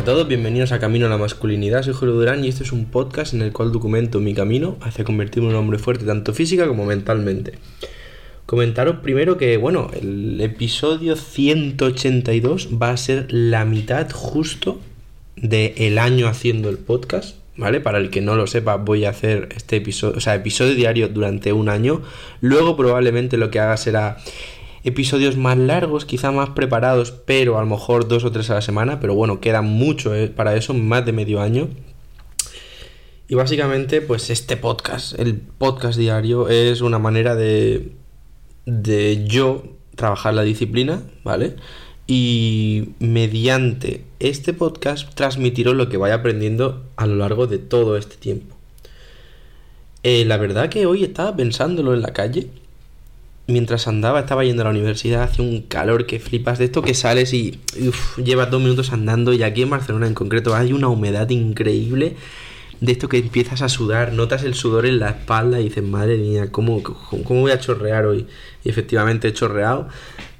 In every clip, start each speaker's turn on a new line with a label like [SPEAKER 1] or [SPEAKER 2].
[SPEAKER 1] a todos, bienvenidos a Camino a la Masculinidad. Soy Julio Durán y este es un podcast en el cual documento mi camino hacia convertirme en un hombre fuerte tanto física como mentalmente. Comentaros primero que, bueno, el episodio 182 va a ser la mitad justo del año haciendo el podcast, ¿vale? Para el que no lo sepa, voy a hacer este episodio, o sea, episodio diario durante un año. Luego probablemente lo que haga será episodios más largos, quizá más preparados, pero a lo mejor dos o tres a la semana, pero bueno, queda mucho eh, para eso, más de medio año. Y básicamente, pues este podcast, el podcast diario, es una manera de, de yo trabajar la disciplina, ¿vale? Y mediante este podcast transmitiros lo que vaya aprendiendo a lo largo de todo este tiempo. Eh, la verdad que hoy estaba pensándolo en la calle mientras andaba, estaba yendo a la universidad, hacía un calor que flipas de esto que sales y llevas dos minutos andando y aquí en Barcelona en concreto hay una humedad increíble de esto que empiezas a sudar, notas el sudor en la espalda y dices, madre mía, ¿cómo, cómo voy a chorrear hoy? Y efectivamente he chorreado,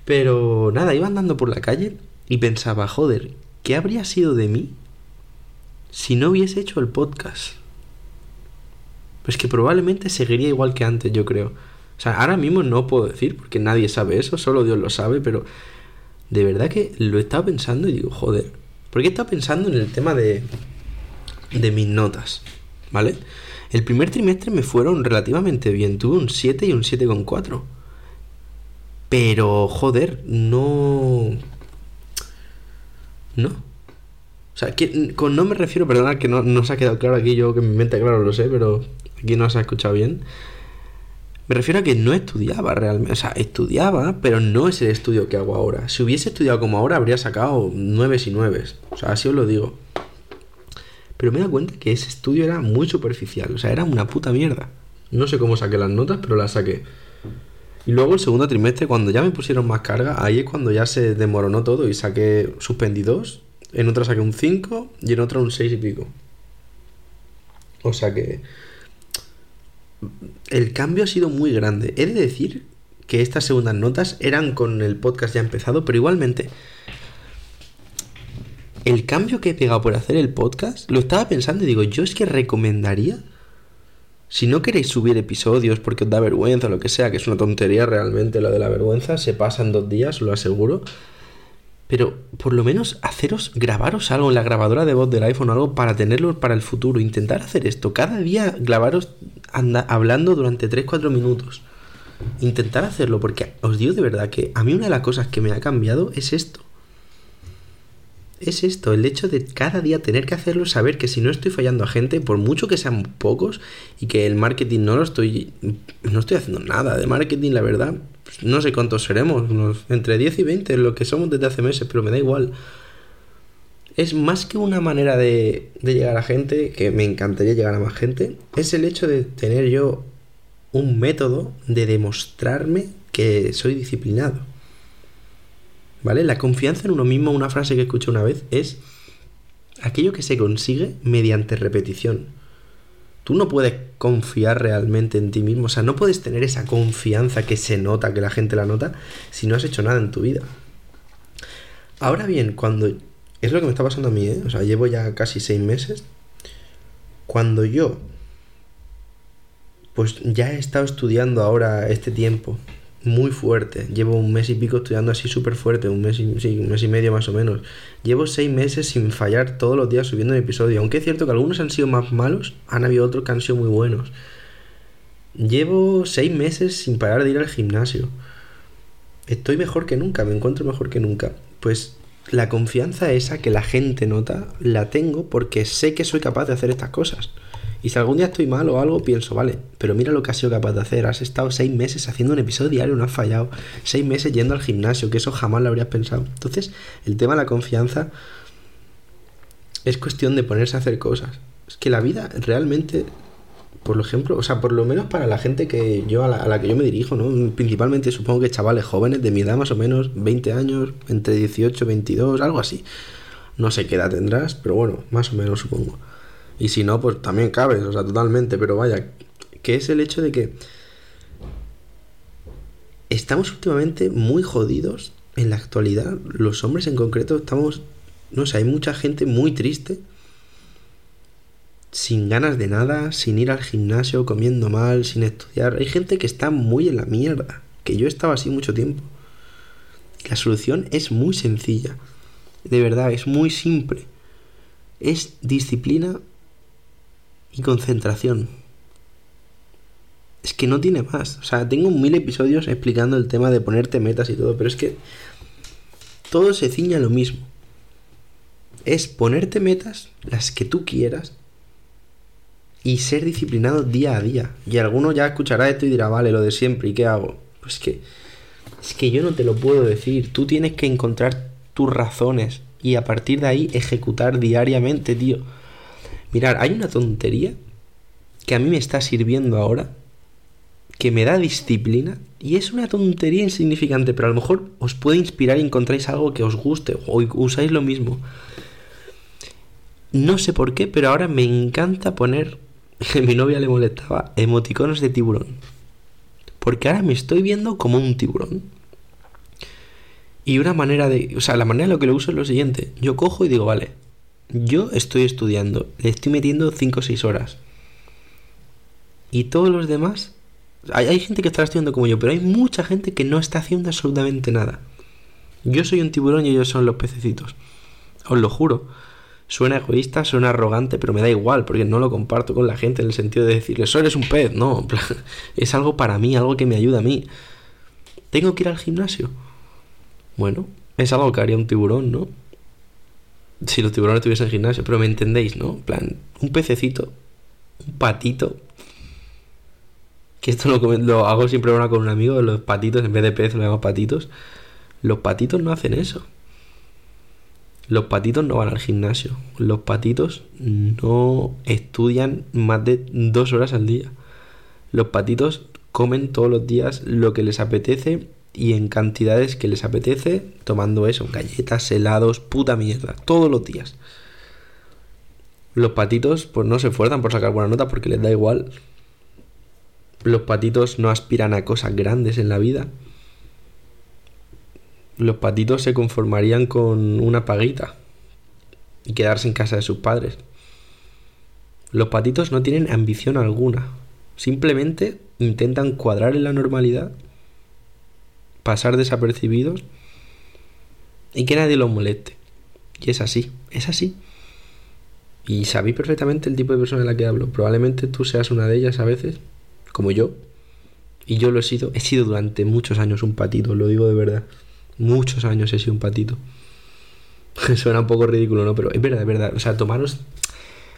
[SPEAKER 1] pero nada, iba andando por la calle y pensaba, joder, ¿qué habría sido de mí si no hubiese hecho el podcast? Pues que probablemente seguiría igual que antes, yo creo. O sea, ahora mismo no puedo decir, porque nadie sabe eso, solo Dios lo sabe, pero de verdad que lo he estado pensando y digo, joder, porque he estado pensando en el tema de, de mis notas, ¿vale? El primer trimestre me fueron relativamente bien, tuve un 7 y un 7,4. Pero, joder, no... No. O sea, que, con no me refiero, perdona que no, no se ha quedado claro aquí, yo que mi mente claro lo sé, pero aquí no se ha escuchado bien. Me refiero a que no estudiaba realmente. O sea, estudiaba, pero no es el estudio que hago ahora. Si hubiese estudiado como ahora, habría sacado nueves y nueves. O sea, así os lo digo. Pero me da cuenta que ese estudio era muy superficial. O sea, era una puta mierda. No sé cómo saqué las notas, pero las saqué. Y luego el segundo trimestre, cuando ya me pusieron más carga, ahí es cuando ya se demoronó todo y saqué suspendí dos. En otra saqué un 5 y en otra un 6 y pico. O sea que el cambio ha sido muy grande. He de decir que estas segundas notas eran con el podcast ya empezado, pero igualmente el cambio que he pegado por hacer el podcast, lo estaba pensando y digo, yo es que recomendaría, si no queréis subir episodios porque os da vergüenza o lo que sea, que es una tontería realmente lo de la vergüenza, se pasa en dos días, lo aseguro, pero por lo menos haceros, grabaros algo en la grabadora de voz del iPhone o algo para tenerlo para el futuro. Intentar hacer esto. Cada día grabaros anda, hablando durante 3-4 minutos. Intentar hacerlo porque os digo de verdad que a mí una de las cosas que me ha cambiado es esto. Es esto, el hecho de cada día tener que hacerlo, saber que si no estoy fallando a gente, por mucho que sean pocos y que el marketing no lo estoy, no estoy haciendo nada de marketing, la verdad, no sé cuántos seremos, entre 10 y 20, lo que somos desde hace meses, pero me da igual. Es más que una manera de, llegar a gente, que me encantaría llegar a más gente, es el hecho de tener yo un método de demostrarme que soy disciplinado. ¿Vale? La confianza en uno mismo, una frase que escuché una vez, es aquello que se consigue mediante repetición tú no puedes confiar realmente en ti mismo. O sea, no puedes tener esa confianza que se nota, que la gente la nota, si no has hecho nada en tu vida. Ahora bien, cuando... Es lo que me está pasando a mí, ¿eh? O sea, llevo ya casi seis meses. Cuando yo... Pues ya he estado estudiando ahora este tiempo muy fuerte. Llevo un mes y pico estudiando así súper fuerte, un mes, y, un mes y medio más o menos. Llevo seis meses sin fallar todos los días subiendo un episodio. Aunque es cierto que algunos han sido más malos, han habido otros que han sido muy buenos. Llevo seis meses sin parar de ir al gimnasio. Estoy mejor que nunca, me encuentro mejor que nunca. Pues la confianza esa que la gente nota, la tengo porque sé que soy capaz de hacer estas cosas. Y si algún día estoy mal o algo, pienso, vale, pero mira lo que has sido capaz de hacer. Has estado seis meses haciendo un episodio diario, no has fallado. Seis meses yendo al gimnasio, que eso jamás lo habrías pensado. Entonces, el tema de la confianza es cuestión de ponerse a hacer cosas. Es que la vida realmente, por ejemplo, o sea, por lo menos para la gente que yo a la, que yo me dirijo, ¿no? Principalmente supongo que chavales jóvenes de mi edad más o menos, 20 años, entre 18, 22, algo así. No sé qué edad tendrás, pero bueno, más o menos supongo. Y si no, pues también cabes, o sea, totalmente. Pero vaya, que es el hecho de que estamos últimamente muy jodidos en la actualidad. Los hombres en concreto estamos no sé, hay mucha gente muy triste, sin ganas de nada, sin ir al gimnasio, comiendo mal, sin estudiar. Hay gente que está muy en la mierda, que yo estaba así mucho tiempo. La solución es muy sencilla, de verdad, es muy simple. Es disciplina y concentración. Es que no tiene más. O sea, tengo mil episodios explicando el tema de ponerte metas y todo, pero es que todo se ciña a lo mismo. Es ponerte metas, las que tú quieras, y ser disciplinado día a día. Y alguno ya escuchará esto y dirá, vale, lo de siempre, ¿y qué hago? Pues que es que yo no te lo puedo decir. Tú tienes que encontrar tus razones y a partir de ahí ejecutar diariamente, tío. Mirar, hay una tontería que a mí me está sirviendo ahora, que me da disciplina y es una tontería insignificante, pero a lo mejor os puede inspirar y encontráis algo que os guste o usáis lo mismo. No sé por qué, pero ahora me encanta poner mi novia le molestaba emoticonos de tiburón. Porque ahora me estoy viendo como un tiburón. Y una manera de... O sea, la manera en la que lo uso es lo siguiente. Yo cojo y digo, vale, yo estoy estudiando, le estoy metiendo 5 o 6 horas. Y todos los demás... Hay, hay gente que está estudiando como yo, pero hay mucha gente que no está haciendo absolutamente nada. Yo soy un tiburón y ellos son los pececitos. Os lo juro. Suena egoísta, suena arrogante, pero me da igual, porque no lo comparto con la gente en el sentido de decirle, solo eres un pez. No, es algo para mí, algo que me ayuda a mí. ¿Tengo que ir al gimnasio? Bueno, es algo que haría un tiburón, ¿no? Si los tiburones tuviesen gimnasio, pero me entendéis, ¿no? En plan, un pececito, un patito. Que esto lo, lo hago siempre ahora con un amigo, los patitos, en vez de pez lo llamo patitos. Los patitos no hacen eso. Los patitos no van al gimnasio. Los patitos no estudian más de dos horas al día. Los patitos comen todos los días lo que les apetece y en cantidades que les apetece, tomando eso, galletas, helados, puta mierda, todos los días. Los patitos pues no se esfuerzan por sacar buena nota porque les da igual. Los patitos no aspiran a cosas grandes en la vida los patitos se conformarían con una paguita y quedarse en casa de sus padres. Los patitos no tienen ambición alguna, simplemente intentan cuadrar en la normalidad, pasar desapercibidos y que nadie los moleste. Y es así, es así. Y sabéis perfectamente el tipo de persona de la que hablo. Probablemente tú seas una de ellas a veces, como yo. Y yo lo he sido, he sido durante muchos años un patito, lo digo de verdad. Muchos años he sido un patito. Suena un poco ridículo, ¿no? Pero es verdad, es verdad. O sea, tomaros.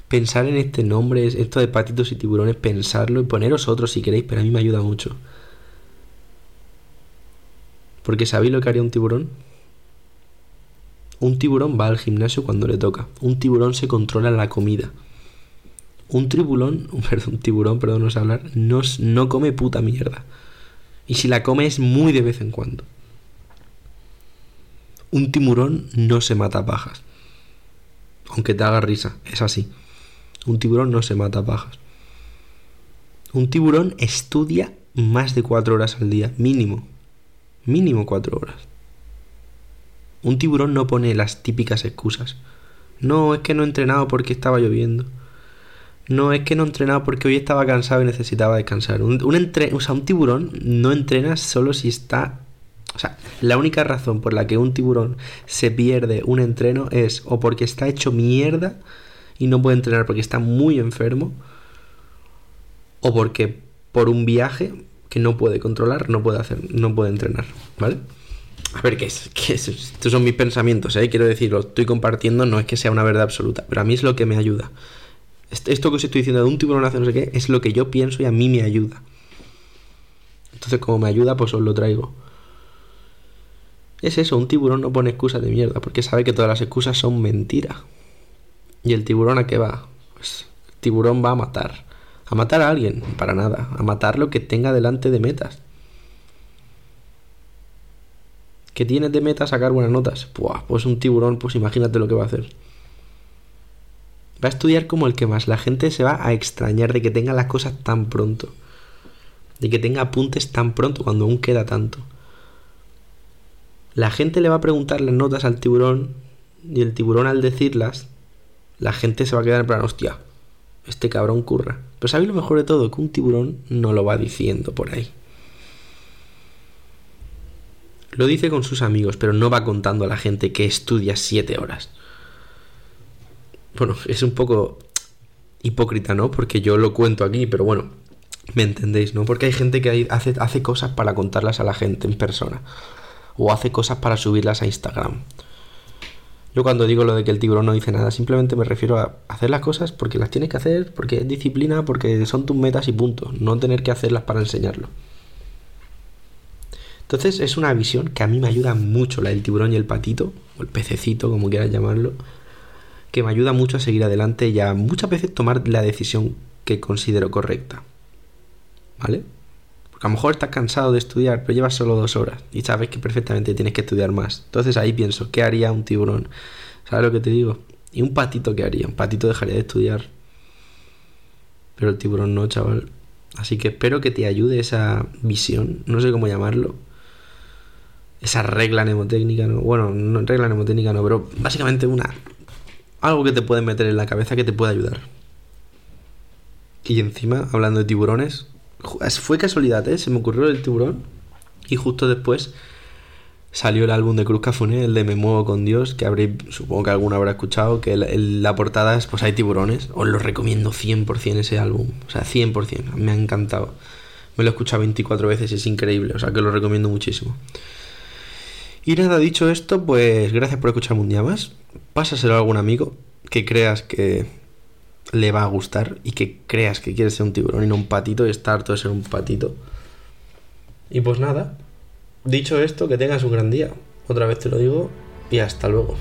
[SPEAKER 1] Pensar en este nombre, esto de patitos y tiburones, pensarlo y poneros otros si queréis, pero a mí me ayuda mucho. Porque ¿sabéis lo que haría un tiburón? Un tiburón va al gimnasio cuando le toca. Un tiburón se controla la comida. Un tiburón, perdón, tiburón, perdón, no sé hablar, no, no come puta mierda. Y si la come es muy de vez en cuando. Un tiburón no se mata a pajas. Aunque te haga risa, es así. Un tiburón no se mata a pajas. Un tiburón estudia más de cuatro horas al día, mínimo. Mínimo cuatro horas. Un tiburón no pone las típicas excusas. No, es que no he entrenado porque estaba lloviendo. No, es que no he entrenado porque hoy estaba cansado y necesitaba descansar. Un, o sea, un tiburón no entrena solo si está o sea, la única razón por la que un tiburón se pierde un entreno es o porque está hecho mierda y no puede entrenar porque está muy enfermo, o porque por un viaje que no puede controlar, no puede hacer, no puede entrenar, ¿vale? A ver, ¿qué es? ¿Qué es? Estos son mis pensamientos, ¿eh? Quiero decir, lo estoy compartiendo, no es que sea una verdad absoluta, pero a mí es lo que me ayuda. Esto que os estoy diciendo de un tiburón hace no sé qué, es lo que yo pienso y a mí me ayuda. Entonces, como me ayuda, pues os lo traigo. Es eso, un tiburón no pone excusas de mierda, porque sabe que todas las excusas son mentiras. ¿Y el tiburón a qué va? Pues el tiburón va a matar. A matar a alguien, para nada. A matar lo que tenga delante de metas. ¿Que tienes de meta sacar buenas notas? pues un tiburón, pues imagínate lo que va a hacer. Va a estudiar como el que más. La gente se va a extrañar de que tenga las cosas tan pronto. De que tenga apuntes tan pronto cuando aún queda tanto. La gente le va a preguntar las notas al tiburón y el tiburón al decirlas, la gente se va a quedar en plan, hostia, este cabrón curra. Pero ¿sabéis lo mejor de todo? Que un tiburón no lo va diciendo por ahí. Lo dice con sus amigos, pero no va contando a la gente que estudia siete horas. Bueno, es un poco hipócrita, ¿no? Porque yo lo cuento aquí, pero bueno, me entendéis, ¿no? Porque hay gente que hace, hace cosas para contarlas a la gente en persona. O hace cosas para subirlas a Instagram. Yo cuando digo lo de que el tiburón no dice nada, simplemente me refiero a hacer las cosas porque las tienes que hacer, porque es disciplina, porque son tus metas y punto. No tener que hacerlas para enseñarlo. Entonces es una visión que a mí me ayuda mucho, la del tiburón y el patito, o el pececito, como quieras llamarlo, que me ayuda mucho a seguir adelante y a muchas veces tomar la decisión que considero correcta. ¿Vale? A lo mejor estás cansado de estudiar, pero llevas solo dos horas y sabes que perfectamente tienes que estudiar más. Entonces ahí pienso, ¿qué haría un tiburón? ¿Sabes lo que te digo? ¿Y un patito qué haría? Un patito dejaría de estudiar. Pero el tiburón no, chaval. Así que espero que te ayude esa visión, no sé cómo llamarlo esa regla mnemotécnica, ¿no? Bueno, no, regla mnemotécnica no, pero básicamente una... Algo que te puede meter en la cabeza que te puede ayudar. Y encima, hablando de tiburones, fue casualidad, ¿eh? Se me ocurrió el tiburón y justo después salió el álbum de Cruz Cafuné, el de Me Muevo con Dios, que habréis, supongo que alguno habrá escuchado, que la portada es, pues hay tiburones. Os lo recomiendo 100% ese álbum, o sea, 100%, me ha encantado. Me lo he escuchado 24 veces y es increíble, o sea que lo recomiendo muchísimo. Y nada, dicho esto, pues gracias por escucharme un día más. Pásaselo a algún amigo que creas que le va a gustar y que creas que quiere ser un tiburón y no un patito y estar harto de ser un patito. Y pues nada, dicho esto, que tengas un gran día. Otra vez te lo digo y hasta luego.